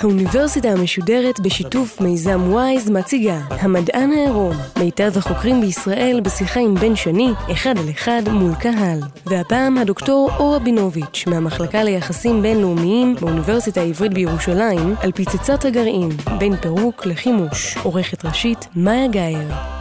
האוניברסיטה המשודרת בשיתוף מיזם וויז מציגה המדען העירום, מיטב החוקרים בישראל בשיחה עם בן שני, אחד על אחד מול קהל. והפעם הדוקטור אור רבינוביץ' מהמחלקה ליחסים בינלאומיים באוניברסיטה העברית בירושלים על פצצת הגרעין, בין פירוק לחימוש. עורכת ראשית, מאיה גאייר.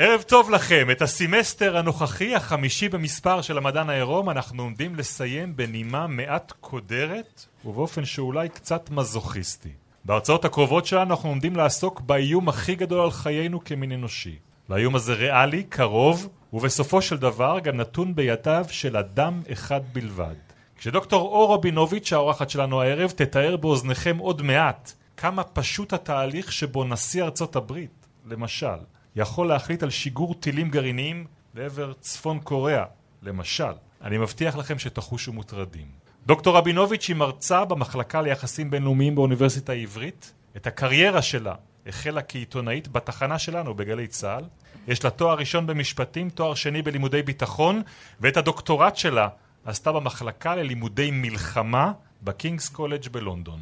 ערב טוב לכם, את הסמסטר הנוכחי, החמישי במספר של המדען העירום, אנחנו עומדים לסיים בנימה מעט קודרת, ובאופן שאולי קצת מזוכיסטי. בהרצאות הקרובות שלנו אנחנו עומדים לעסוק באיום הכי גדול על חיינו כמין אנושי. והאיום הזה ריאלי, קרוב, ובסופו של דבר גם נתון בידיו של אדם אחד בלבד. כשדוקטור אור רבינוביץ', האורחת שלנו הערב, תתאר באוזניכם עוד מעט כמה פשוט התהליך שבו נשיא ארצות הברית, למשל, יכול להחליט על שיגור טילים גרעיניים לעבר צפון קוריאה, למשל. אני מבטיח לכם שתחושו מוטרדים. דוקטור רבינוביץ' היא מרצה במחלקה ליחסים בינלאומיים באוניברסיטה העברית. את הקריירה שלה החלה כעיתונאית בתחנה שלנו בגלי צה"ל. יש לה תואר ראשון במשפטים, תואר שני בלימודי ביטחון, ואת הדוקטורט שלה עשתה במחלקה ללימודי מלחמה בקינגס קולג' בלונדון.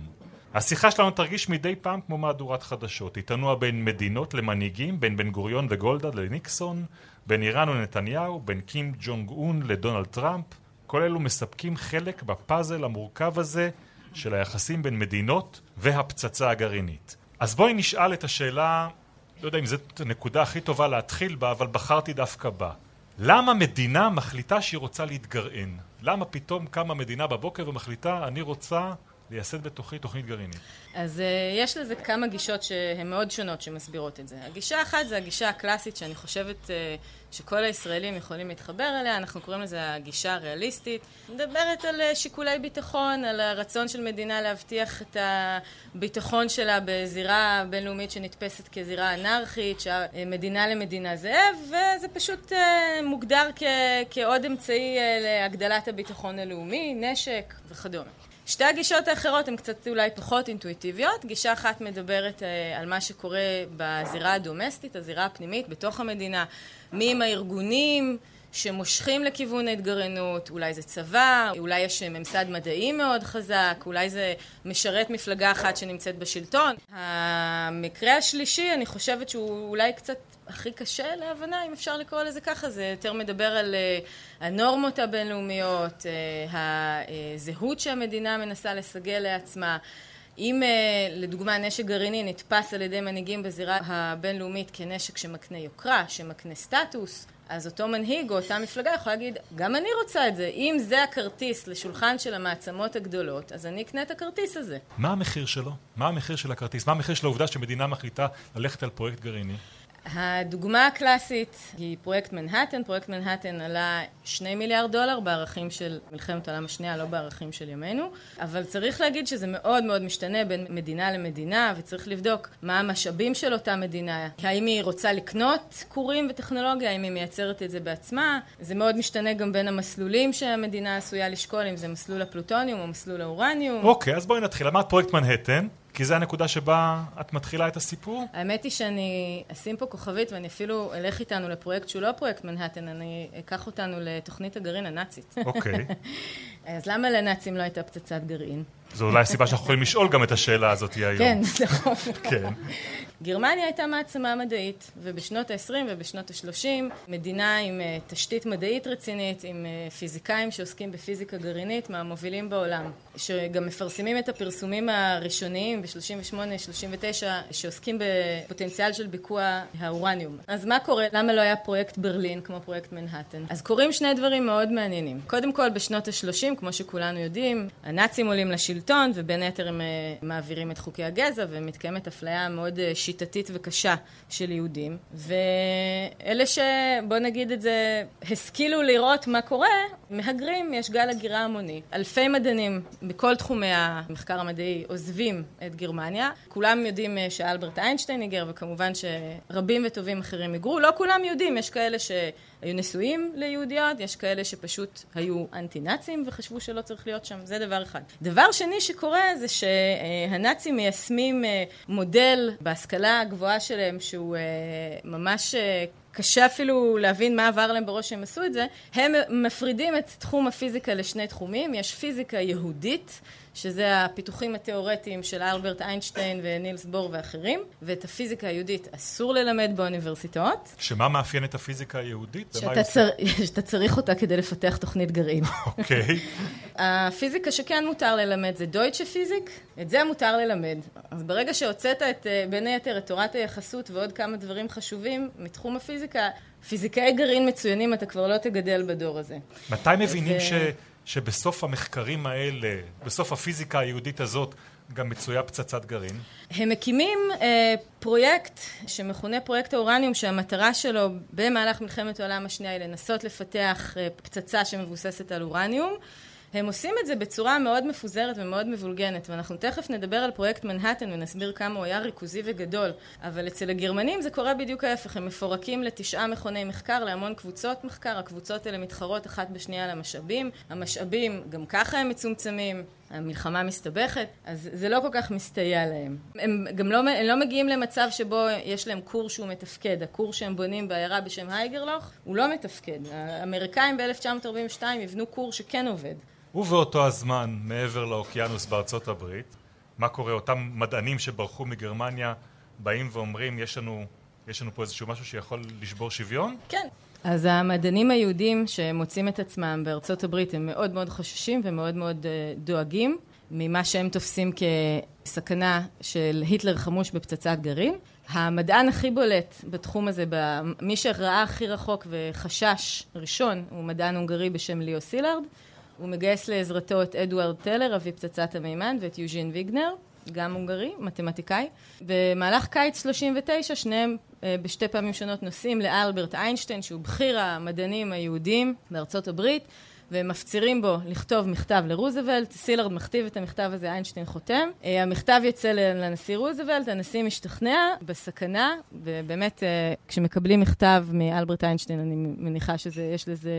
השיחה שלנו תרגיש מדי פעם כמו מהדורת חדשות. היא תנוע בין מדינות למנהיגים, בין בן גוריון וגולדה לניקסון, בין איראן ונתניהו, בין קים ג'ונג און לדונלד טראמפ. כל אלו מספקים חלק בפאזל המורכב הזה של היחסים בין מדינות והפצצה הגרעינית. אז בואי נשאל את השאלה, לא יודע אם זאת הנקודה הכי טובה להתחיל בה, אבל בחרתי דווקא בה. למה מדינה מחליטה שהיא רוצה להתגרען? למה פתאום קמה מדינה בבוקר ומחליטה אני רוצה לייסד בתוכי תוכנית גרעינית. אז uh, יש לזה כמה גישות שהן מאוד שונות שמסבירות את זה. הגישה האחת זה הגישה הקלאסית שאני חושבת uh, שכל הישראלים יכולים להתחבר אליה, אנחנו קוראים לזה הגישה הריאליסטית. מדברת על uh, שיקולי ביטחון, על הרצון של מדינה להבטיח את הביטחון שלה בזירה בינלאומית שנתפסת כזירה אנרכית, שהמדינה למדינה זאב, וזה פשוט uh, מוגדר כ- כעוד אמצעי uh, להגדלת הביטחון הלאומי, נשק וכדומה. שתי הגישות האחרות הן קצת אולי פחות אינטואיטיביות. גישה אחת מדברת אה, על מה שקורה בזירה הדומסטית, הזירה הפנימית, בתוך המדינה, מי הם הארגונים שמושכים לכיוון ההתגרענות, אולי זה צבא, אולי יש ממסד מדעי מאוד חזק, אולי זה משרת מפלגה אחת שנמצאת בשלטון. המקרה השלישי, אני חושבת שהוא אולי קצת הכי קשה להבנה, אם אפשר לקרוא לזה ככה, זה יותר מדבר על uh, הנורמות הבינלאומיות, הזהות שהמדינה מנסה לסגל לעצמה. אם uh, לדוגמה נשק גרעיני נתפס על ידי מנהיגים בזירה הבינלאומית כנשק שמקנה יוקרה, שמקנה סטטוס, אז אותו מנהיג או אותה מפלגה יכולה להגיד, גם אני רוצה את זה. אם זה הכרטיס לשולחן של המעצמות הגדולות, אז אני אקנה את הכרטיס הזה. מה המחיר שלו? מה המחיר של הכרטיס? מה המחיר של העובדה שמדינה מחליטה ללכת על פרויקט גרעיני? הדוגמה הקלאסית היא פרויקט מנהטן. פרויקט מנהטן עלה שני מיליארד דולר בערכים של מלחמת העולם השנייה, לא בערכים של ימינו. אבל צריך להגיד שזה מאוד מאוד משתנה בין מדינה למדינה, וצריך לבדוק מה המשאבים של אותה מדינה. האם היא רוצה לקנות כורים וטכנולוגיה, האם היא מייצרת את זה בעצמה. זה מאוד משתנה גם בין המסלולים שהמדינה עשויה לשקול, אם זה מסלול הפלוטוניום או מסלול האורניום. אוקיי, אז בואי נתחיל. אמרת פרויקט מנהטן. כי זה הנקודה שבה את מתחילה את הסיפור? האמת היא שאני אשים פה כוכבית ואני אפילו אלך איתנו לפרויקט שהוא לא פרויקט מנהטן, אני אקח אותנו לתוכנית הגרעין הנאצית. אוקיי. אז למה לנאצים לא הייתה פצצת גרעין? זו אולי הסיבה שאנחנו יכולים לשאול גם את השאלה הזאת היום. כן, נכון. כן. גרמניה הייתה מעצמה מדעית, ובשנות ה-20 ובשנות ה-30 מדינה עם אה, תשתית מדעית רצינית, עם אה, פיזיקאים שעוסקים בפיזיקה גרעינית מהמובילים בעולם, שגם מפרסמים את הפרסומים הראשוניים ב-38-39 שעוסקים בפוטנציאל של ביקוע האורניום. אז מה קורה? למה לא היה פרויקט ברלין כמו פרויקט מנהטן? אז קורים שני דברים מאוד מעניינים. קודם כל, בשנות ה-30, כמו שכולנו יודעים, הנאצים עולים לשלטון, ובין היתר הם אה, מעבירים את חוקי הגזע, ומתקיימת אפליה מאוד שיטתית וקשה של יהודים, ואלה שבוא נגיד את זה, השכילו לראות מה קורה, מהגרים, יש גל הגירה המוני. אלפי מדענים בכל תחומי המחקר המדעי עוזבים את גרמניה. כולם יודעים אה, שאלברט איינשטיין היגר, וכמובן שרבים וטובים אחרים היגרו. לא כולם יודעים, יש כאלה שהיו נשואים ליהודיות, יש כאלה שפשוט היו אנטי נאצים וחשבו שלא צריך להיות שם, זה דבר אחד. דבר שני שקורה זה שהנאצים מיישמים אה, מודל בהשכלה הגבוהה שלהם שהוא אה, ממש קשה אפילו להבין מה עבר להם בראש שהם עשו את זה, הם מפרידים את תחום הפיזיקה לשני תחומים, יש פיזיקה יהודית שזה הפיתוחים התיאורטיים של אלברט איינשטיין ונילס בור ואחרים, ואת הפיזיקה היהודית אסור ללמד באוניברסיטאות. שמה מאפיין את הפיזיקה היהודית? שאתה, צר... שאתה צריך אותה כדי לפתח תוכנית גרעין. אוקיי. Okay. הפיזיקה שכן מותר ללמד זה דויטשה פיזיק, את זה מותר ללמד. אז ברגע שהוצאת את, אה, בין היתר את תורת היחסות ועוד כמה דברים חשובים מתחום הפיזיקה, פיזיקאי גרעין מצוינים אתה כבר לא תגדל בדור הזה. מתי מבינים ו... ש... שבסוף המחקרים האלה, בסוף הפיזיקה היהודית הזאת, גם מצויה פצצת גרעין? הם מקימים אה, פרויקט שמכונה פרויקט האורניום, שהמטרה שלו במהלך מלחמת העולם השנייה היא לנסות לפתח אה, פצצה שמבוססת על אורניום. הם עושים את זה בצורה מאוד מפוזרת ומאוד מבולגנת, ואנחנו תכף נדבר על פרויקט מנהטן ונסביר כמה הוא היה ריכוזי וגדול, אבל אצל הגרמנים זה קורה בדיוק ההפך, הם מפורקים לתשעה מכוני מחקר, להמון קבוצות מחקר, הקבוצות האלה מתחרות אחת בשנייה על המשאבים, המשאבים גם ככה הם מצומצמים, המלחמה מסתבכת, אז זה לא כל כך מסתייע להם. הם גם לא, הם לא מגיעים למצב שבו יש להם כור שהוא מתפקד. הכור שהם בונים בעיירה בשם הייגרלוך הוא לא מתפקד. האמריקאים ב-1942 יבנו כור שכן עובד. ובאותו הזמן, מעבר לאוקיינוס בארצות הברית, מה קורה? אותם מדענים שברחו מגרמניה באים ואומרים, יש לנו, יש לנו פה איזשהו משהו שיכול לשבור שוויון? כן. אז המדענים היהודים שמוצאים את עצמם בארצות הברית הם מאוד מאוד חוששים ומאוד מאוד אה, דואגים ממה שהם תופסים כסכנה של היטלר חמוש בפצצת גרעין. המדען הכי בולט בתחום הזה, מי שראה הכי רחוק וחשש ראשון, הוא מדען הונגרי בשם ליאו סילארד. הוא מגייס לעזרתו את אדוארד טלר, אבי פצצת המימן, ואת יוז'ין ויגנר, גם הונגרי, מתמטיקאי. במהלך קיץ 39, שניהם אה, בשתי פעמים שונות נוסעים לאלברט איינשטיין, שהוא בכיר המדענים היהודים בארצות הברית. והם מפצירים בו לכתוב מכתב לרוזוולט, סילרד מכתיב את המכתב הזה, איינשטיין חותם. אה, המכתב יוצא לנשיא רוזוולט, הנשיא משתכנע בסכנה, ובאמת אה, כשמקבלים מכתב מאלברט איינשטיין, אני מניחה שיש לזה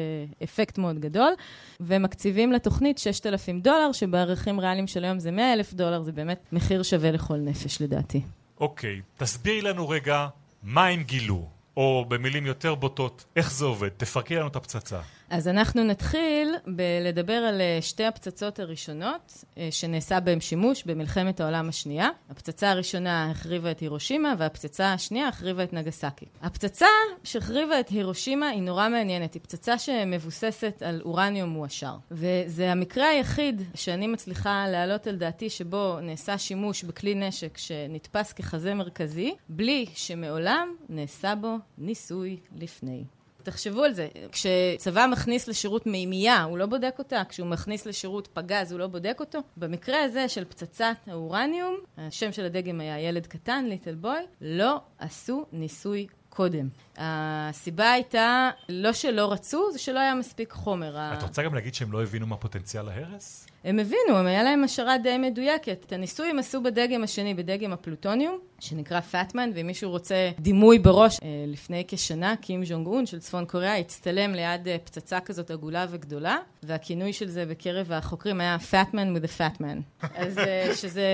אפקט מאוד גדול, ומקציבים לתוכנית 6,000 דולר, שבערכים ריאליים של היום זה 100 אלף דולר, זה באמת מחיר שווה לכל נפש לדעתי. אוקיי, okay, תסבירי לנו רגע מה הם גילו, או במילים יותר בוטות, איך זה עובד? תפרקי לנו את הפצצה. אז אנחנו נתחיל בלדבר על אה, שתי הפצצות הראשונות אה, שנעשה בהן שימוש במלחמת העולם השנייה. הפצצה הראשונה החריבה את הירושימה והפצצה השנייה החריבה את נגסקי. הפצצה שהחריבה את הירושימה היא נורא מעניינת, היא פצצה שמבוססת על אורניום מועשר. וזה המקרה היחיד שאני מצליחה להעלות על דעתי שבו נעשה שימוש בכלי נשק שנתפס כחזה מרכזי, בלי שמעולם נעשה בו ניסוי לפני. תחשבו על זה, כשצבא מכניס לשירות מימייה, הוא לא בודק אותה, כשהוא מכניס לשירות פגז, הוא לא בודק אותו. במקרה הזה של פצצת האורניום, השם של הדגם היה ילד קטן, ליטל בוי, לא עשו ניסוי קודם. הסיבה הייתה לא שלא רצו, זה שלא היה מספיק חומר. את רוצה גם להגיד שהם לא הבינו מה פוטנציאל ההרס? הם הבינו, הם היה להם השערה די מדויקת. את הניסוי הם עשו בדגם השני, בדגם הפלוטוניום, שנקרא פאטמן, ואם מישהו רוצה דימוי בראש, אה, לפני כשנה, קים ז'ונג און של צפון קוריאה הצטלם ליד אה, פצצה כזאת עגולה וגדולה, והכינוי של זה בקרב החוקרים היה פאטמן with a man. אז אה, שזה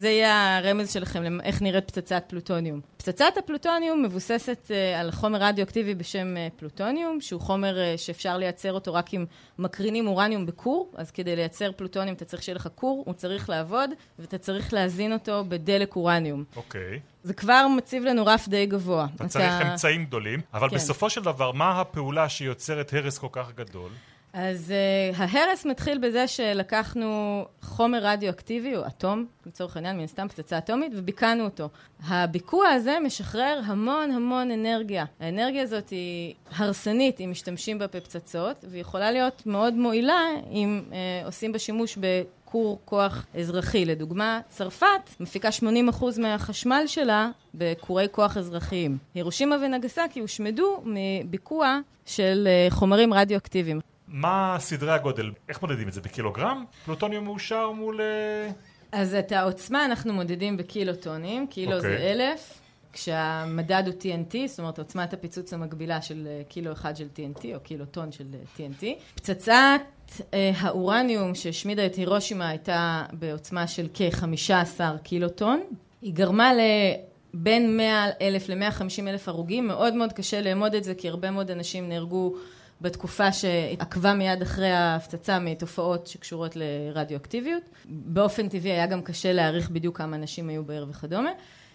זה יהיה הרמז שלכם לאיך נראית פצצת פלוטוניום. פצצת הפלוטוניום מבוססת על חומר רדיואקטיבי בשם פלוטוניום, שהוא חומר שאפשר לייצר אותו רק אם מקרינים אורניום בכור, אז כדי לייצר פלוטוניום אתה צריך שיהיה לך כור, הוא צריך לעבוד, ואתה צריך להזין אותו בדלק אורניום. אוקיי. Okay. זה כבר מציב לנו רף די גבוה. אתה, אתה... צריך אמצעים גדולים, אבל כן. בסופו של דבר, מה הפעולה שיוצרת הרס כל כך גדול? אז uh, ההרס מתחיל בזה שלקחנו חומר רדיואקטיבי, או אטום, לצורך העניין, מן סתם פצצה אטומית, וביקענו אותו. הביקוע הזה משחרר המון המון אנרגיה. האנרגיה הזאת היא הרסנית אם משתמשים בה בפצצות, והיא יכולה להיות מאוד מועילה אם uh, עושים בה שימוש ב... כור כוח אזרחי. לדוגמה, צרפת מפיקה 80% מהחשמל שלה בכורי כוח אזרחיים. הירושימה ונגסקי הושמדו מביקוע של אה, חומרים רדיואקטיביים. מה סדרי הגודל? איך מודדים את זה? בקילוגרם? פלוטוניום מאושר מול... אה, אז את העוצמה אנחנו מודדים בקילוטונים, קילו okay. זה אוקיי. אלף, כשהמדד הוא TNT, זאת אומרת עוצמת הפיצוץ המקבילה של אה, קילו אחד של TNT, או קילוטון של TNT. פצצת אה, האורניום שהשמידה את הירושימה הייתה בעוצמה של כ-15 קילוטון. היא גרמה בין 100 אלף ל-150 אלף הרוגים, מאוד מאוד קשה לאמוד את זה כי הרבה מאוד אנשים נהרגו בתקופה שעקבה מיד אחרי ההפצצה מתופעות שקשורות לרדיואקטיביות. באופן טבעי היה גם קשה להעריך בדיוק כמה אנשים היו בעיר וכדומה.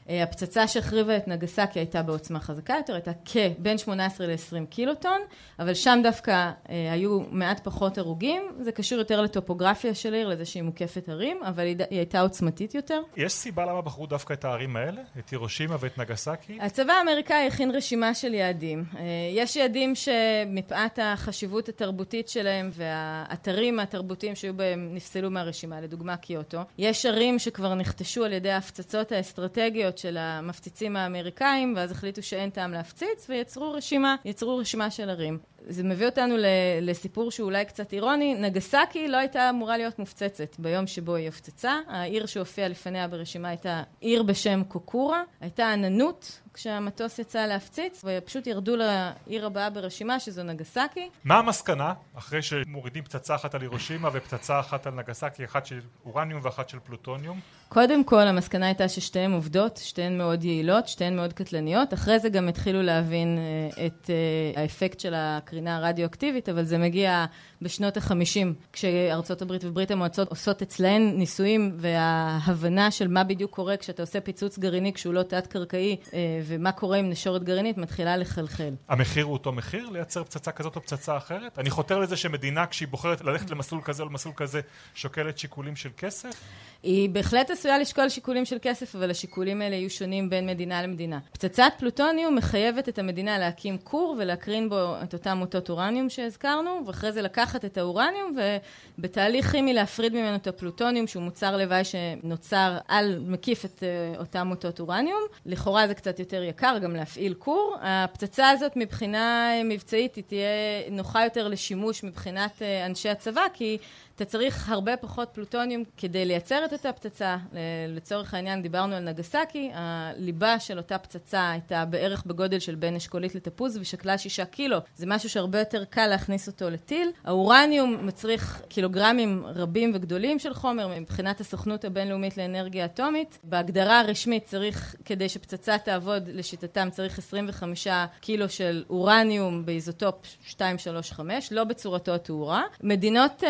אה, הפצצה שהחריבה את נגסקי הייתה בעוצמה חזקה יותר, הייתה כבין 18 ל-20 קילוטון, אבל שם דווקא אה, היו מעט פחות הרוגים. זה קשור יותר לטופוגרפיה של העיר, לזה שהיא מוקפת הרים, אבל היא, היא הייתה עוצמתית יותר. יש סיבה למה בחרו דווקא את הערים האלה? את הירושימה ואת נגסקי? הצבא האמריקאי הכין רשימה של יעדים. אה, יש יעדים שמפאת החשיבות התרבותית שלהם והאתרים התרבותיים שהיו בהם נפסלו מהרשימה, לדוגמה קיוטו. יש ערים שכבר נכתשו על ידי ההפצצות האסטרטגיות של המפציצים האמריקאים, ואז החליטו שאין טעם להפציץ, ויצרו רשימה, יצרו רשימה של ערים. זה מביא אותנו לסיפור שהוא אולי קצת אירוני. נגסקי לא הייתה אמורה להיות מופצצת ביום שבו היא הופצצה. העיר שהופיעה לפניה ברשימה הייתה עיר בשם קוקורה. הייתה עננות כשהמטוס יצא להפציץ, ופשוט ירדו לעיר הבאה ברשימה, שזו נגסקי. מה המסקנה, אחרי שמורידים פצצה אחת על הירושימה ופצצה אחת על נגסקי, אחת של אורניום ואחת של פלוטוניום? קודם כל, המסקנה הייתה ששתיהן עובדות, שתיהן מאוד יעילות, שתיהן מאוד קטלניות. אחרי זה גם התחילו להבין uh, את uh, האפקט של הקרינה הרדיואקטיבית, אבל זה מגיע בשנות ה-50, כשארצות הברית וברית המועצות עושות אצלהן ניסויים וההבנה של מה בדיוק קורה כשאתה עושה פיצוץ גרעיני כשהוא לא תת-קרקעי uh, ומה קורה עם נשורת גרעינית מתחילה לחלחל. המחיר הוא אותו מחיר לייצר פצצה כזאת או פצצה אחרת? אני חותר לזה שמדינה כשהיא בוחרת ללכת למסלול כזה או למסלול כזה שוקלת שיקולים של כסף? היא בהחלט עשויה לשקול שיקולים של כסף, אבל השיקולים האלה יהיו שונים בין מדינה למדינה. פצצת פלוטוניום מחייבת את המדינה להקים כור ולהקרין בו את אותם מוטות אורניום שהזכרנו, ואחרי זה לקחת את האורניום ובתהליך כימי להפריד ממנו את הפלוטוניום, שהוא מוצר לוואי שנוצר על, מקיף את uh, אותם מוטות אורניום. לכאורה זה קצת יותר יקר גם להפעיל כור. הפצצה הזאת מבחינה מבצעית היא תהיה נוחה יותר לשימוש מבחינת uh, אנשי הצבא, כי אתה צריך הרבה פחות פלוטוניום כדי לייצר את אותה פצצה. לצורך העניין דיברנו על נגסקי, הליבה של אותה פצצה הייתה בערך בגודל של בין אשכולית לתפוז ושקלה שישה קילו. זה משהו שהרבה יותר קל להכניס אותו לטיל. האורניום מצריך קילוגרמים רבים וגדולים של חומר מבחינת הסוכנות הבינלאומית לאנרגיה אטומית. בהגדרה הרשמית צריך, כדי שפצצה תעבוד לשיטתם, צריך 25 קילו של אורניום באיזוטופ 235, לא בצורתו התאורה. מדינות uh,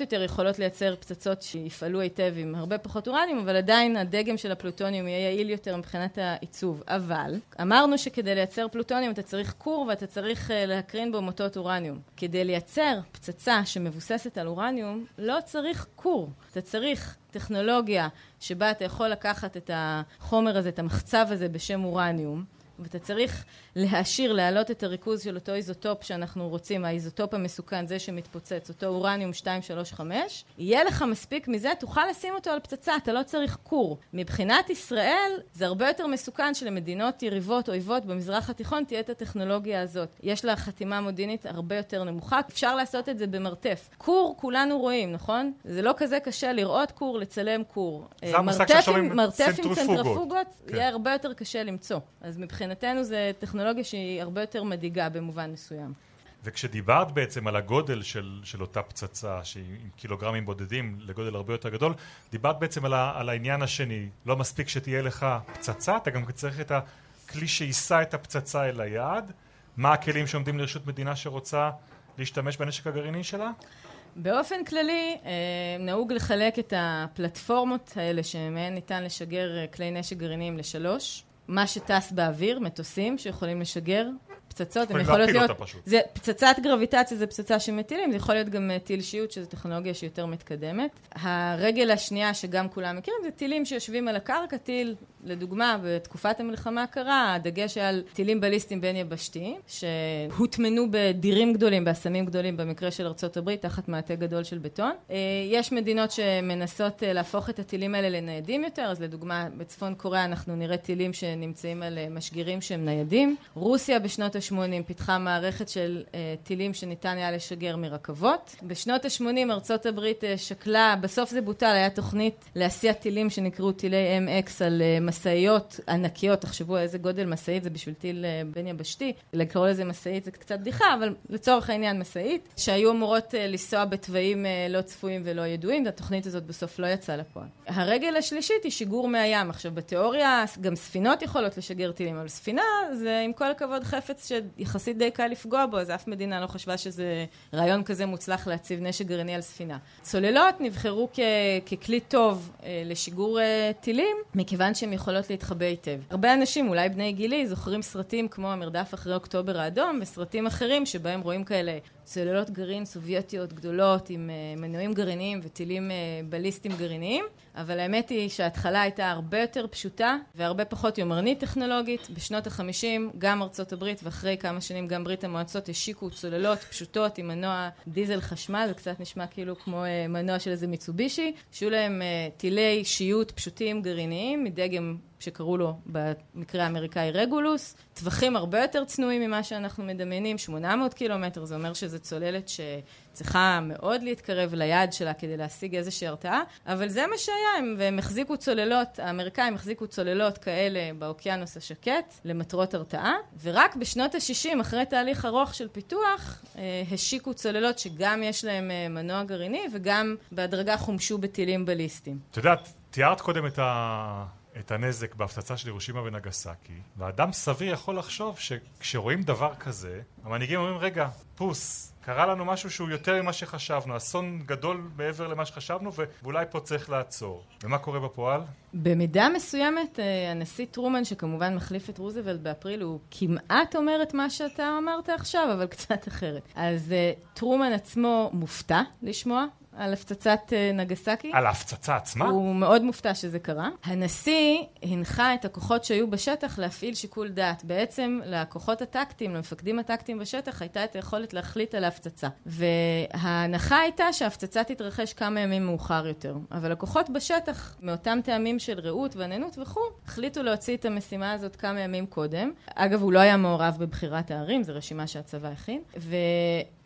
מתקדמות יותר יכולות לייצר פצצות שיפעלו היטב עם הרבה פחות אורניום, אבל עדיין הדגם של הפלוטוניום יהיה יעיל יותר מבחינת העיצוב. אבל אמרנו שכדי לייצר פלוטוניום אתה צריך כור ואתה צריך אה, להקרין בו מוטות אורניום. כדי לייצר פצצה שמבוססת על אורניום, לא צריך כור. אתה צריך טכנולוגיה שבה אתה יכול לקחת את החומר הזה, את המחצב הזה בשם אורניום. ואתה צריך להעשיר, להעלות את הריכוז של אותו איזוטופ שאנחנו רוצים, האיזוטופ המסוכן, זה שמתפוצץ, אותו אורניום 235, יהיה לך מספיק מזה, תוכל לשים אותו על פצצה, אתה לא צריך כור. מבחינת ישראל, זה הרבה יותר מסוכן שלמדינות יריבות, אויבות במזרח התיכון תהיה את הטכנולוגיה הזאת. יש לה חתימה מודיעינית הרבה יותר נמוכה, אפשר לעשות את זה במרתף. כור כולנו רואים, נכון? זה לא כזה קשה לראות כור, לצלם כור. זה המושג ששומעים מרתף עם צנטרפוגות, כן. יהיה הרבה יותר קשה למצוא. אז מבחינתנו זה טכנולוגיה שהיא הרבה יותר מדאיגה במובן מסוים. וכשדיברת בעצם על הגודל של, של אותה פצצה, שהיא עם קילוגרמים בודדים לגודל הרבה יותר גדול, דיברת בעצם על, ה, על העניין השני. לא מספיק שתהיה לך פצצה, אתה גם צריך את הכלי שיישא את הפצצה אל היעד. מה הכלים שעומדים לרשות מדינה שרוצה להשתמש בנשק הגרעיני שלה? באופן כללי, אה, נהוג לחלק את הפלטפורמות האלה שמהן ניתן לשגר אה, כלי נשק גרעיניים לשלוש. מה שטס באוויר, מטוסים שיכולים לשגר פצצות, הן יכולות להיות... זה, פצצת גרביטציה זה פצצה שמטילים, זה יכול להיות גם אה, טיל שיוט, שזו טכנולוגיה שהיא יותר מתקדמת. הרגל השנייה, שגם כולם מכירים, זה טילים שיושבים על הקרקע, טיל, לדוגמה, בתקופת המלחמה הקרה, הדגש היה על טילים בליסטיים בין יבשתיים, שהוטמנו בדירים גדולים, באסמים גדולים, במקרה של הברית, תחת מעטה גדול של בטון. אה, יש מדינות שמנסות אה, להפוך את הטילים האלה לניידים יותר, אז לדוגמה, בצפון קוריאה אנחנו נראה טילים שנמצאים על משגרים שהם ניידים. רוסיה בשנות ה-80 פיתחה מערכת של טילים שניתן היה לשגר מרכבות. בשנות ה-80 ארצות הברית uh, שקלה, בסוף זה בוטל, היה תוכנית להסיע טילים שנקראו טילי MX על משאיות ענקיות, תחשבו איזה גודל משאית זה בשביל טיל בין יבשתי, לקרוא לזה משאית זה קצת בדיחה, אבל לצורך העניין משאית, שהיו אמורות לנסוע בתוואים לא צפויים ולא ידועים, והתוכנית הזאת בסוף לא יצאה לפועל. הרגל השלישית היא שיגור מהים. עכשיו, בתיאוריה גם ספינות יכולות לשגר טילים, אבל ספינה זה עם כל הכבוד חפץ שיחסית די קל לפגוע בו, אז אף מדינה לא חשבה שזה רעיון כזה מוצלח להציב נשק גרעיני על ספינה. צוללות נבחרו כ- ככלי טוב אה, לשיגור אה, טילים, מכיוון שהן יכולות להתחבא היטב. הרבה אנשים, אולי בני גילי, זוכרים סרטים כמו המרדף אחרי אוקטובר האדום, וסרטים אחרים שבהם רואים כאלה צוללות גרעין סובייטיות גדולות עם uh, מנועים גרעיניים וטילים uh, בליסטיים גרעיניים, אבל האמת היא שההתחלה הייתה הרבה יותר פשוטה והרבה פחות יומרנית טכנולוגית. בשנות החמישים גם ארצות הברית ואחרי כמה שנים גם ברית המועצות השיקו צוללות פשוטות עם מנוע דיזל חשמל, זה קצת נשמע כאילו כמו uh, מנוע של איזה מיצובישי, שהיו להם טילי שיוט פשוטים גרעיניים מדגם שקראו לו במקרה האמריקאי רגולוס, טווחים הרבה יותר צנועים ממה שאנחנו מדמיינים, 800 קילומטר, זה אומר שזו צוללת שצריכה מאוד להתקרב ליעד שלה כדי להשיג איזושהי הרתעה, אבל זה מה שהיה, והם החזיקו צוללות, האמריקאים החזיקו צוללות כאלה באוקיינוס השקט למטרות הרתעה, ורק בשנות ה-60, אחרי תהליך ארוך של פיתוח, אה, השיקו צוללות שגם יש להם אה, מנוע גרעיני וגם בהדרגה חומשו בטילים בליסטיים. את יודעת, תיארת קודם את ה... את הנזק בהפצצה של ירושימה ונגסקי, ואדם סביר יכול לחשוב שכשרואים דבר כזה, המנהיגים אומרים, רגע, פוס, קרה לנו משהו שהוא יותר ממה שחשבנו, אסון גדול מעבר למה שחשבנו, ואולי פה צריך לעצור. ומה קורה בפועל? במידה מסוימת, אה, הנשיא טרומן, שכמובן מחליף את רוזוולט באפריל, הוא כמעט אומר את מה שאתה אמרת עכשיו, אבל קצת אחרת. אז אה, טרומן עצמו מופתע לשמוע על הפצצת אה, נגסקי. על ההפצצה עצמה? הוא מאוד מופתע שזה קרה. הנשיא הנחה את הכוחות שהיו בשטח להפעיל שיקול דעת. בעצם לכוחות הטקטיים, למפקדים הטקטיים בשטח, הייתה את היכולת להחליט על ההפצצה. וההנחה הייתה שההפצצה תתרחש כמה ימים מאוחר יותר. אבל הכוחות בשטח, מאותם טעמים של רעות ועננות וכו', החליטו להוציא את המשימה הזאת כמה ימים קודם. אגב, הוא לא היה מעורב בבחירת הערים, זו רשימה שהצבא הכין. ו...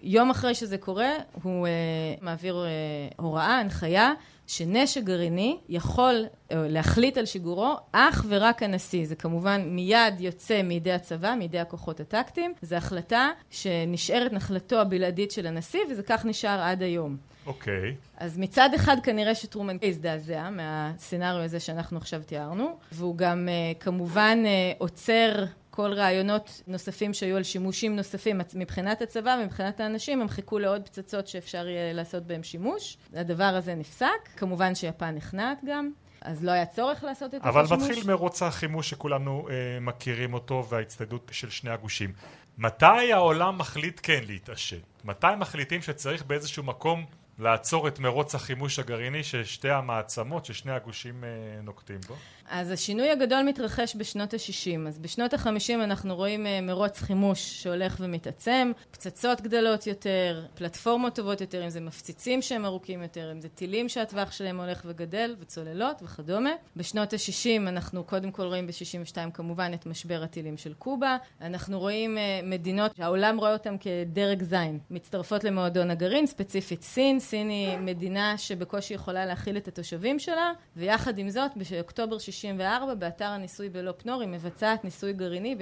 יום אחרי שזה קורה, הוא uh, מעביר uh, הוראה, הנחיה, שנשק גרעיני יכול uh, להחליט על שיגורו אך ורק הנשיא. זה כמובן מיד יוצא מידי הצבא, מידי הכוחות הטקטיים. זו החלטה שנשארת נחלתו הבלעדית של הנשיא, וזה כך נשאר עד היום. אוקיי. Okay. אז מצד אחד כנראה שטרומן הזדעזע מהסצנריו הזה שאנחנו עכשיו תיארנו, והוא גם uh, כמובן uh, עוצר כל רעיונות נוספים שהיו על שימושים נוספים. מבחינת הצבא ומבחינת האנשים הם חיכו לעוד פצצות שאפשר יהיה לעשות בהם שימוש. הדבר הזה נפסק. כמובן שיפן נכנעת גם. אז לא היה צורך לעשות את אבל השימוש. אבל מתחיל מרוץ החימוש שכולנו אה, מכירים אותו וההצטיידות של שני הגושים. מתי העולם מחליט כן להתעשת? מתי מחליטים שצריך באיזשהו מקום לעצור את מרוץ החימוש הגרעיני ששתי המעצמות, ששני הגושים אה, נוקטים בו? אז השינוי הגדול מתרחש בשנות ה-60. אז בשנות ה-50 אנחנו רואים אה, מרוץ חימוש שהולך ומתעצם, פצצות גדולות יותר, פלטפורמות טובות יותר, אם זה מפציצים שהם ארוכים יותר, אם זה טילים שהטווח שלהם הולך וגדל, וצוללות וכדומה. בשנות ה-60 אנחנו קודם כל רואים ב-62 כמובן את משבר הטילים של קובה. אנחנו רואים אה, מדינות שהעולם רואה אותן כדרג זין, מצטרפות למועדון הגרעין, ספציפית סין. סין היא מדינה שבקושי יכולה להכיל את התושבים שלה, ויחד עם זאת, באוקטובר 64 באתר הניסוי בלא פנור היא מבצעת ניסוי גרעיני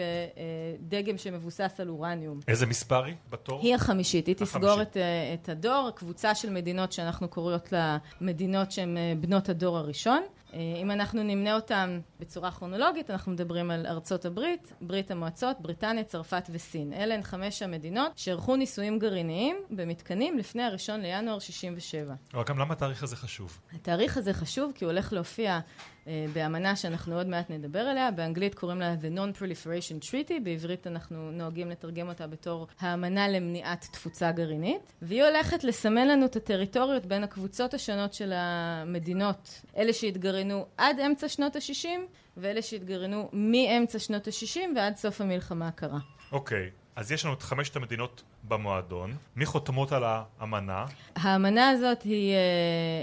בדגם שמבוסס על אורניום. איזה מספר היא בתור? היא החמישית, היא תסגור את, אה, את הדור, קבוצה של מדינות שאנחנו קוראות לה מדינות שהן אה, בנות הדור הראשון. אה, אם אנחנו נמנה אותם בצורה כרונולוגית, אנחנו מדברים על ארצות הברית, ברית המועצות, בריטניה, צרפת וסין. אלה הן חמש המדינות שערכו ניסויים גרעיניים במתקנים לפני הראשון לינואר 67. אבל גם למה התאריך הזה חשוב? התאריך הזה חשוב כי הוא הולך להופיע באמנה שאנחנו עוד מעט נדבר עליה, באנגלית קוראים לה The Non-Proliferation Treaty, בעברית אנחנו נוהגים לתרגם אותה בתור האמנה למניעת תפוצה גרעינית, והיא הולכת לסמן לנו את הטריטוריות בין הקבוצות השונות של המדינות, אלה שהתגרענו עד אמצע שנות ה-60 ואלה שהתגרענו מאמצע שנות ה-60 ועד סוף המלחמה הקרה. אוקיי. אז יש לנו את חמשת המדינות במועדון. מי חותמות על האמנה? האמנה הזאת היא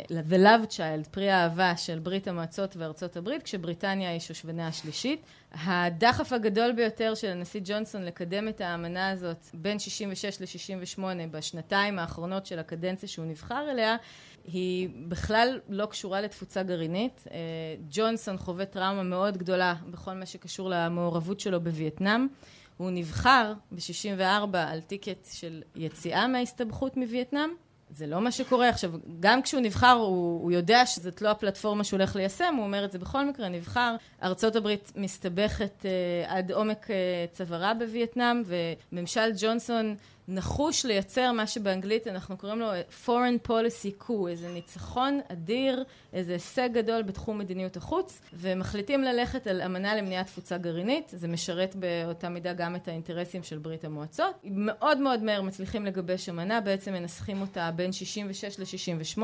uh, The Love Child, פרי האהבה של ברית המועצות וארצות הברית, כשבריטניה היא שושבנה השלישית. הדחף הגדול ביותר של הנשיא ג'ונסון לקדם את האמנה הזאת בין 66 ל-68 בשנתיים האחרונות של הקדנציה שהוא נבחר אליה, היא בכלל לא קשורה לתפוצה גרעינית. אה, ג'ונסון חווה טראומה מאוד גדולה בכל מה שקשור למעורבות שלו בווייטנאם. הוא נבחר ב-64 על טיקט של יציאה מההסתבכות מווייטנאם. זה לא מה שקורה. עכשיו, גם כשהוא נבחר, הוא, הוא יודע שזאת לא הפלטפורמה שהוא הולך ליישם, הוא אומר את זה בכל מקרה, נבחר. ארצות הברית מסתבכת אה, עד עומק אה, צווארה בווייטנאם, וממשל ג'ונסון נחוש לייצר מה שבאנגלית אנחנו קוראים לו foreign policy coup, איזה ניצחון אדיר, איזה הישג גדול בתחום מדיניות החוץ, ומחליטים ללכת על אמנה למניעת תפוצה גרעינית, זה משרת באותה מידה גם את האינטרסים של ברית המועצות. מאוד מאוד מהר מצליחים לגבש אמנה, בעצם מנסחים אותה בין 66 ל-68,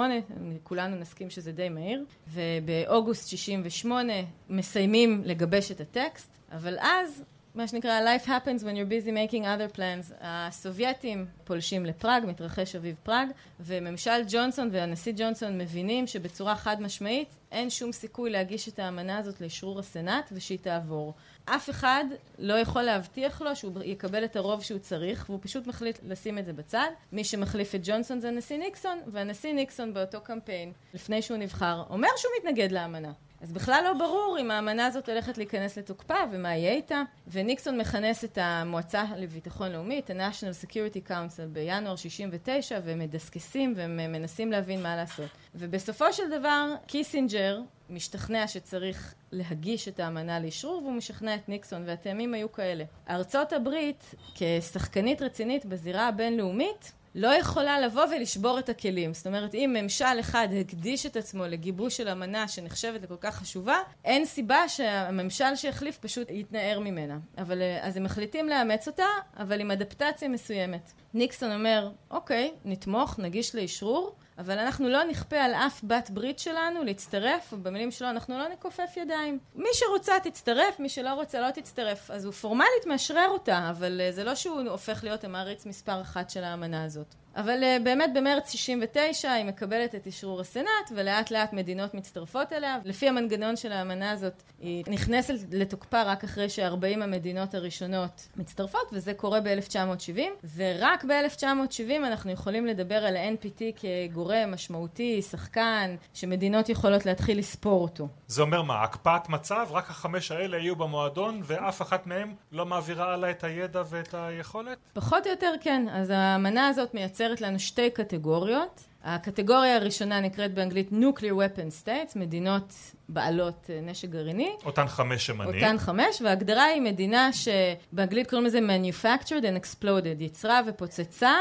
כולנו נסכים שזה די מהיר, ובאוגוסט 68 מסיימים לגבש את הטקסט, אבל אז מה שנקרא life happens when you're busy making other plans. הסובייטים פולשים לפראג, מתרחש אביב פראג, וממשל ג'ונסון והנשיא ג'ונסון מבינים שבצורה חד משמעית אין שום סיכוי להגיש את האמנה הזאת לאשרור הסנאט ושהיא תעבור. אף אחד לא יכול להבטיח לו שהוא יקבל את הרוב שהוא צריך, והוא פשוט מחליט לשים את זה בצד. מי שמחליף את ג'ונסון זה הנשיא ניקסון, והנשיא ניקסון באותו קמפיין, לפני שהוא נבחר, אומר שהוא מתנגד לאמנה. אז בכלל לא ברור אם האמנה הזאת הולכת להיכנס לתוקפה ומה יהיה איתה. וניקסון מכנס את המועצה לביטחון לאומי, את ה-National Security Council בינואר 69, והם מדסקסים והם מנסים להבין מה לעשות. ובסופו של דבר, קיסינג'ר משתכנע שצריך להגיש את האמנה לאשרור, והוא משכנע את ניקסון, והטעמים היו כאלה. ארצות הברית, כשחקנית רצינית בזירה הבינלאומית, לא יכולה לבוא ולשבור את הכלים. זאת אומרת, אם ממשל אחד הקדיש את עצמו לגיבוש של אמנה שנחשבת לכל כך חשובה, אין סיבה שהממשל שיחליף פשוט יתנער ממנה. אבל אה, אז הם מחליטים לאמץ אותה, אבל עם אדפטציה מסוימת. ניקסון אומר, אוקיי, נתמוך, נגיש לאשרור, אבל אנחנו לא נכפה על אף בת ברית שלנו להצטרף, ובמילים שלו אנחנו לא נכופף ידיים. מי שרוצה תצטרף, מי שלא רוצה לא תצטרף. אז הוא פורמלית מאשרר אותה, אבל אה, זה לא שהוא הופך להיות המעריץ מספר אחת של האמנה הזאת. אבל uh, באמת במרץ 69 היא מקבלת את אשרור הסנאט ולאט לאט מדינות מצטרפות אליה. לפי המנגנון של האמנה הזאת היא נכנסת לתוקפה רק אחרי ש-40 המדינות הראשונות מצטרפות וזה קורה ב-1970 ורק ב-1970 אנחנו יכולים לדבר על ה-NPT כגורם משמעותי, שחקן, שמדינות יכולות להתחיל לספור אותו. זה אומר מה, הקפאת מצב, רק החמש האלה יהיו במועדון ואף אחת מהם לא מעבירה עליה את הידע ואת היכולת? פחות או יותר כן, אז האמנה הזאת מייצרת מייצרת לנו שתי קטגוריות. הקטגוריה הראשונה נקראת באנגלית Nuclear Weapon States, מדינות בעלות אה, נשק גרעיני. אותן חמש שמנים. אותן חמש, וההגדרה היא מדינה שבאנגלית קוראים לזה Manufactured and Exploded, יצרה ופוצצה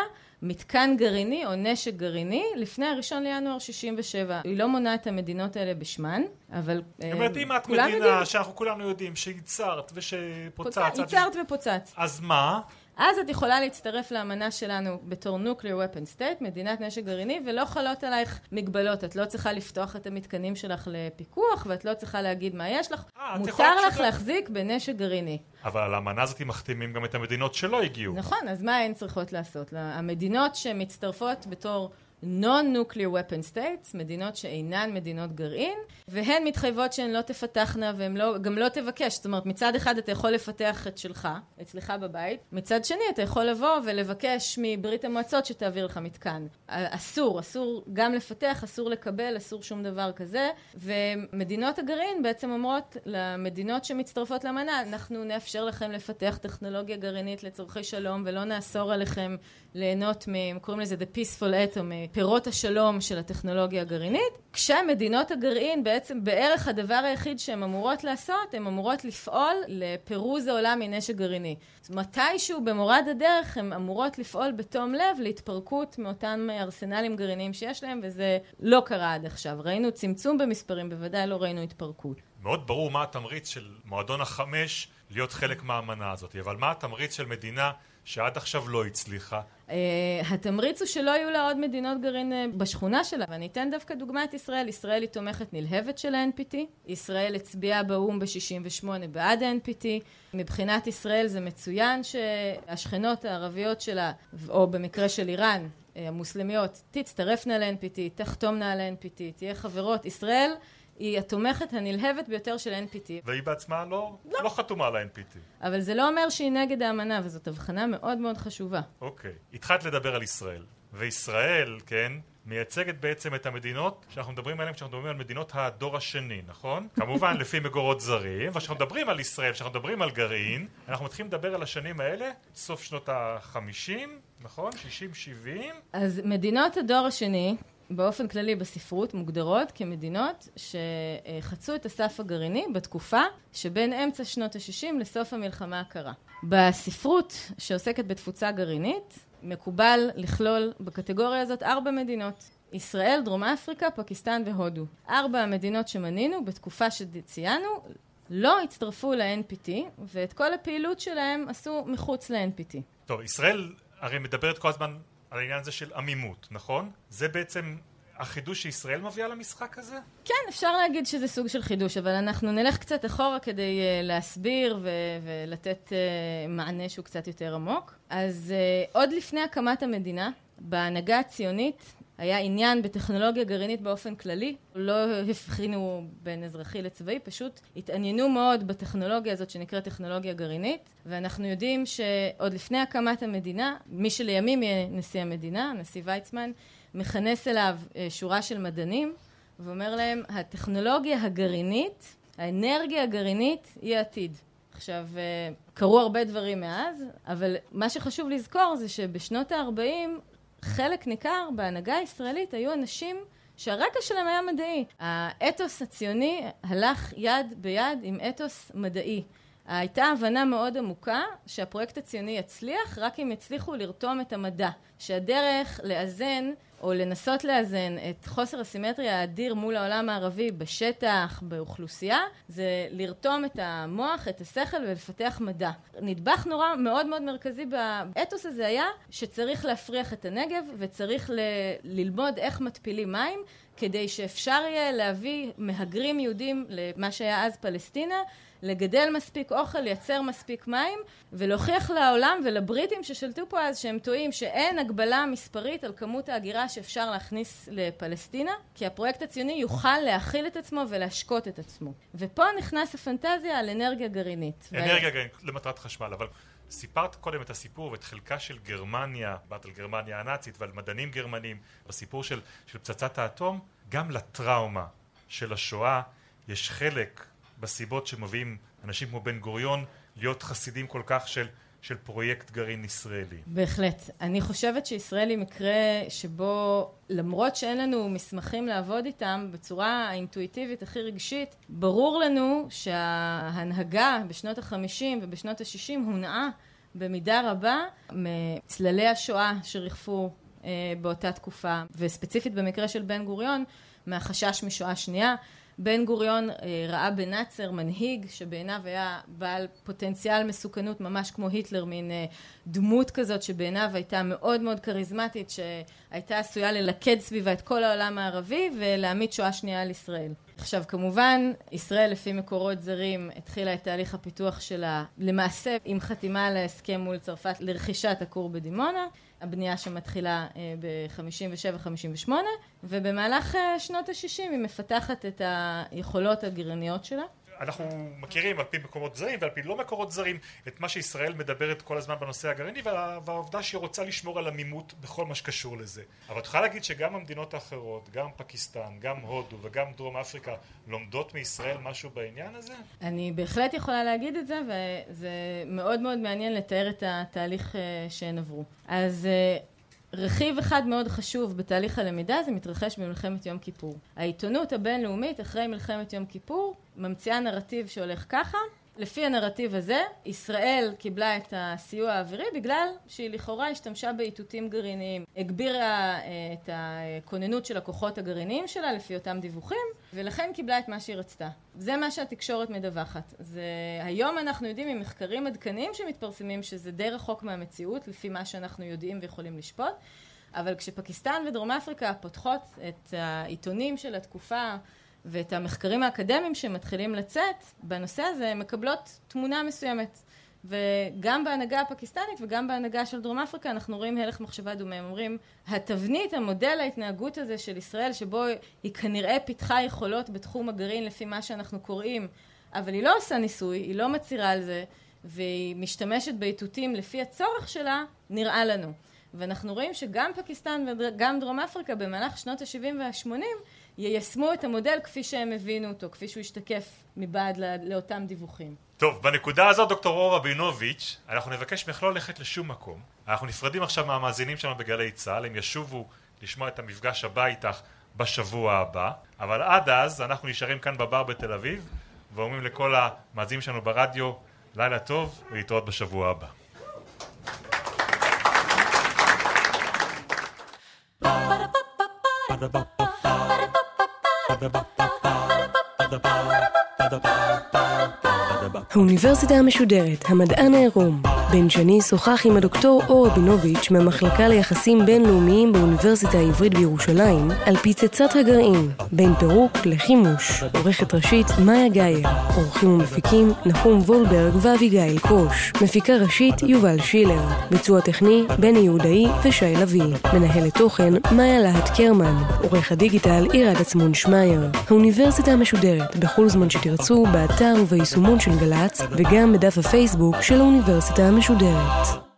מתקן גרעיני או נשק גרעיני לפני הראשון לינואר 67. היא לא מונה את המדינות האלה בשמן, אבל זאת אומרת, אם את מדינה יודעים... שאנחנו כולנו יודעים שייצרת ושפוצצת... ייצרת ופוצצת. אז מה? אז את יכולה להצטרף לאמנה שלנו בתור Nuclear Weapon State, מדינת נשק גרעיני, ולא חלות עלייך מגבלות. את לא צריכה לפתוח את המתקנים שלך לפיקוח, ואת לא צריכה להגיד מה יש לך. 아, אה, מותר לך שלה... להחזיק בנשק גרעיני. אבל על האמנה הזאת מחתימים גם את המדינות שלא הגיעו. נכון, אז מה הן צריכות לעשות? המדינות שמצטרפות בתור Non-Nuclear Weapon States, מדינות שאינן מדינות גרעין, והן מתחייבות שהן לא תפתחנה והן לא, גם לא תבקש. זאת אומרת, מצד אחד אתה יכול לפתח את שלך, אצלך בבית, מצד שני אתה יכול לבוא ולבקש מברית המועצות שתעביר לך מתקן. אסור, אסור גם לפתח, אסור לקבל, אסור שום דבר כזה, ומדינות הגרעין בעצם אומרות למדינות שמצטרפות לאמנה, אנחנו נאפשר לכם לפתח טכנולוגיה גרעינית לצורכי שלום ולא נאסור עליכם ליהנות מ... קוראים לזה The Peaceful Atom, פירות השלום של הטכנולוגיה הגרעינית, כשמדינות הגרעין בעצם בערך הדבר היחיד שהן אמורות לעשות, הן אמורות לפעול לפירוז העולם מנשק גרעיני. מתישהו במורד הדרך הן אמורות לפעול בתום לב להתפרקות מאותם ארסנלים גרעיניים שיש להם, וזה לא קרה עד עכשיו. ראינו צמצום במספרים, בוודאי לא ראינו התפרקות. מאוד ברור מה התמריץ של מועדון החמש להיות חלק מהאמנה הזאת, אבל מה התמריץ של מדינה שעד עכשיו לא הצליחה? Uh, התמריץ הוא שלא יהיו לה עוד מדינות גרעין uh, בשכונה שלה, ואני אתן דווקא דוגמא את ישראל. ישראל היא תומכת נלהבת של ה-NPT, ישראל הצביעה באו"ם ב-68 בעד ה-NPT. מבחינת ישראל זה מצוין שהשכנות הערביות שלה, או במקרה של איראן, אה, המוסלמיות, תצטרפנה ל-NPT, תחתומנה על ה-NPT, תהיה חברות. ישראל היא התומכת הנלהבת ביותר של NPT. והיא בעצמה לא, לא. לא חתומה על ה-NPT. אבל זה לא אומר שהיא נגד האמנה, וזאת הבחנה מאוד מאוד חשובה. אוקיי. התחלת לדבר על ישראל. וישראל, כן, מייצגת בעצם את המדינות שאנחנו מדברים עליהן כשאנחנו מדברים על מדינות הדור השני, נכון? כמובן לפי מקורות זרים, וכשאנחנו מדברים על ישראל, כשאנחנו מדברים על גרעין, אנחנו מתחילים לדבר על השנים האלה, סוף שנות החמישים, נכון? שישים, שבעים. אז מדינות הדור השני, באופן כללי בספרות מוגדרות כמדינות שחצו את הסף הגרעיני בתקופה שבין אמצע שנות ה-60 לסוף המלחמה הקרה. בספרות שעוסקת בתפוצה גרעינית מקובל לכלול בקטגוריה הזאת ארבע מדינות ישראל, דרום אפריקה, פקיסטן והודו. ארבע המדינות שמנינו בתקופה שציינו לא הצטרפו ל-NPT ואת כל הפעילות שלהם עשו מחוץ ל-NPT. טוב, ישראל הרי מדברת כל הזמן על העניין הזה של עמימות, נכון? זה בעצם החידוש שישראל מביאה למשחק הזה? כן, אפשר להגיד שזה סוג של חידוש, אבל אנחנו נלך קצת אחורה כדי uh, להסביר ו- ולתת uh, מענה שהוא קצת יותר עמוק. אז uh, עוד לפני הקמת המדינה, בהנהגה הציונית היה עניין בטכנולוגיה גרעינית באופן כללי, לא הבחינו בין אזרחי לצבאי, פשוט התעניינו מאוד בטכנולוגיה הזאת שנקראת טכנולוגיה גרעינית, ואנחנו יודעים שעוד לפני הקמת המדינה, מי שלימים יהיה נשיא המדינה, הנשיא ויצמן, מכנס אליו אה, שורה של מדענים ואומר להם, הטכנולוגיה הגרעינית, האנרגיה הגרעינית היא העתיד. עכשיו, אה, קרו הרבה דברים מאז, אבל מה שחשוב לזכור זה שבשנות ה-40 חלק ניכר בהנהגה הישראלית היו אנשים שהרקע שלהם היה מדעי. האתוס הציוני הלך יד ביד עם אתוס מדעי. הייתה הבנה מאוד עמוקה שהפרויקט הציוני יצליח רק אם יצליחו לרתום את המדע. שהדרך לאזן או לנסות לאזן את חוסר הסימטריה האדיר מול העולם הערבי בשטח, באוכלוסייה, זה לרתום את המוח, את השכל ולפתח מדע. נדבך נורא מאוד מאוד מרכזי באתוס הזה היה שצריך להפריח את הנגב וצריך ל- ללמוד איך מתפילים מים כדי שאפשר יהיה להביא מהגרים יהודים למה שהיה אז פלסטינה לגדל מספיק אוכל, לייצר מספיק מים, ולהוכיח לעולם ולבריטים ששלטו פה אז שהם טועים, שאין הגבלה מספרית על כמות ההגירה שאפשר להכניס לפלסטינה, כי הפרויקט הציוני יוכל להכיל את עצמו ולהשקות את עצמו. ופה נכנס הפנטזיה על אנרגיה גרעינית. אנרגיה גרעינית למטרת חשמל, אבל סיפרת קודם את הסיפור ואת חלקה של גרמניה, בת על גרמניה הנאצית ועל מדענים גרמנים, בסיפור של, של פצצת האטום, גם לטראומה של השואה יש חלק בסיבות שמביאים אנשים כמו בן גוריון להיות חסידים כל כך של, של פרויקט גרעין ישראלי. בהחלט. אני חושבת שישראל היא מקרה שבו למרות שאין לנו מסמכים לעבוד איתם בצורה האינטואיטיבית הכי רגשית, ברור לנו שההנהגה בשנות החמישים ובשנות השישים הונעה במידה רבה מצללי השואה שריחפו אה, באותה תקופה, וספציפית במקרה של בן גוריון, מהחשש משואה שנייה. בן גוריון אה, ראה בנאצר מנהיג שבעיניו היה בעל פוטנציאל מסוכנות ממש כמו היטלר, מין אה, דמות כזאת שבעיניו הייתה מאוד מאוד כריזמטית שהייתה עשויה ללכד סביבה את כל העולם הערבי ולהעמיד שואה שנייה על ישראל. עכשיו כמובן ישראל לפי מקורות זרים התחילה את תהליך הפיתוח שלה למעשה עם חתימה על ההסכם מול צרפת לרכישת הכור בדימונה. הבנייה שמתחילה אה, ב-57-58 ובמהלך אה, שנות ה-60 היא מפתחת את היכולות הגרעיניות שלה אנחנו מכירים על פי מקורות זרים ועל פי לא מקורות זרים את מה שישראל מדברת כל הזמן בנושא הגרעיני והעובדה שהיא רוצה לשמור על עמימות בכל מה שקשור לזה. אבל את יכולה להגיד שגם המדינות האחרות, גם פקיסטן, גם הודו וגם דרום אפריקה לומדות מישראל משהו בעניין הזה? אני בהחלט יכולה להגיד את זה וזה מאוד מאוד מעניין לתאר את התהליך אה, שהן עברו. אז אה, רכיב אחד מאוד חשוב בתהליך הלמידה זה מתרחש במלחמת יום כיפור. העיתונות הבינלאומית אחרי מלחמת יום כיפור ממציאה נרטיב שהולך ככה לפי הנרטיב הזה, ישראל קיבלה את הסיוע האווירי בגלל שהיא לכאורה השתמשה באיתותים גרעיניים, הגבירה את הכוננות של הכוחות הגרעיניים שלה לפי אותם דיווחים, ולכן קיבלה את מה שהיא רצתה. זה מה שהתקשורת מדווחת. זה... היום אנחנו יודעים ממחקרים עדכניים שמתפרסמים שזה די רחוק מהמציאות, לפי מה שאנחנו יודעים ויכולים לשפוט, אבל כשפקיסטן ודרום אפריקה פותחות את העיתונים של התקופה ואת המחקרים האקדמיים שמתחילים לצאת בנושא הזה, מקבלות תמונה מסוימת. וגם בהנהגה הפקיסטנית וגם בהנהגה של דרום אפריקה אנחנו רואים הלך מחשבה דומה. הם אומרים, התבנית, המודל ההתנהגות הזה של ישראל, שבו היא כנראה פיתחה יכולות בתחום הגרעין לפי מה שאנחנו קוראים, אבל היא לא עושה ניסוי, היא לא מצהירה על זה, והיא משתמשת באיתותים לפי הצורך שלה, נראה לנו. ואנחנו רואים שגם פקיסטן וגם דרום אפריקה במהלך שנות ה-70 וה-80 יישמו את המודל כפי שהם הבינו אותו, כפי שהוא השתקף מבעד לאותם דיווחים. טוב, בנקודה הזאת, דוקטור אור רבינוביץ', אנחנו נבקש ממך לא ללכת לשום מקום. אנחנו נפרדים עכשיו מהמאזינים שלנו בגלי צה"ל, הם ישובו לשמוע את המפגש הבא איתך בשבוע הבא, אבל עד אז אנחנו נשארים כאן בבר בתל אביב, ואומרים לכל המאזינים שלנו ברדיו, לילה טוב, ולהתראות בשבוע הבא. האוניברסיטה המשודרת, המדען העירום. בן שני שוחח עם הדוקטור אור רבינוביץ' מהמחלקה ליחסים בינלאומיים באוניברסיטה העברית בירושלים על פצצת הגרעין, בין פירוק לחימוש. עורכת ראשית מאיה גאייר, עורכים ומפיקים נחום וולברג ואביגיל קוש. מפיקה ראשית יובל שילר. ביצוע טכני בני יהודאי ושי לביא. מנהלת תוכן מאיה להט קרמן. עורך הדיגיטל עירד עצמון שמייר. האוניברסיטה המשודרת, בכל זמן שתרצו, באתר וביישומון של גל"צ, וגם בדף הפייסבוק של האוניברסיטה המשודרת. משודרת.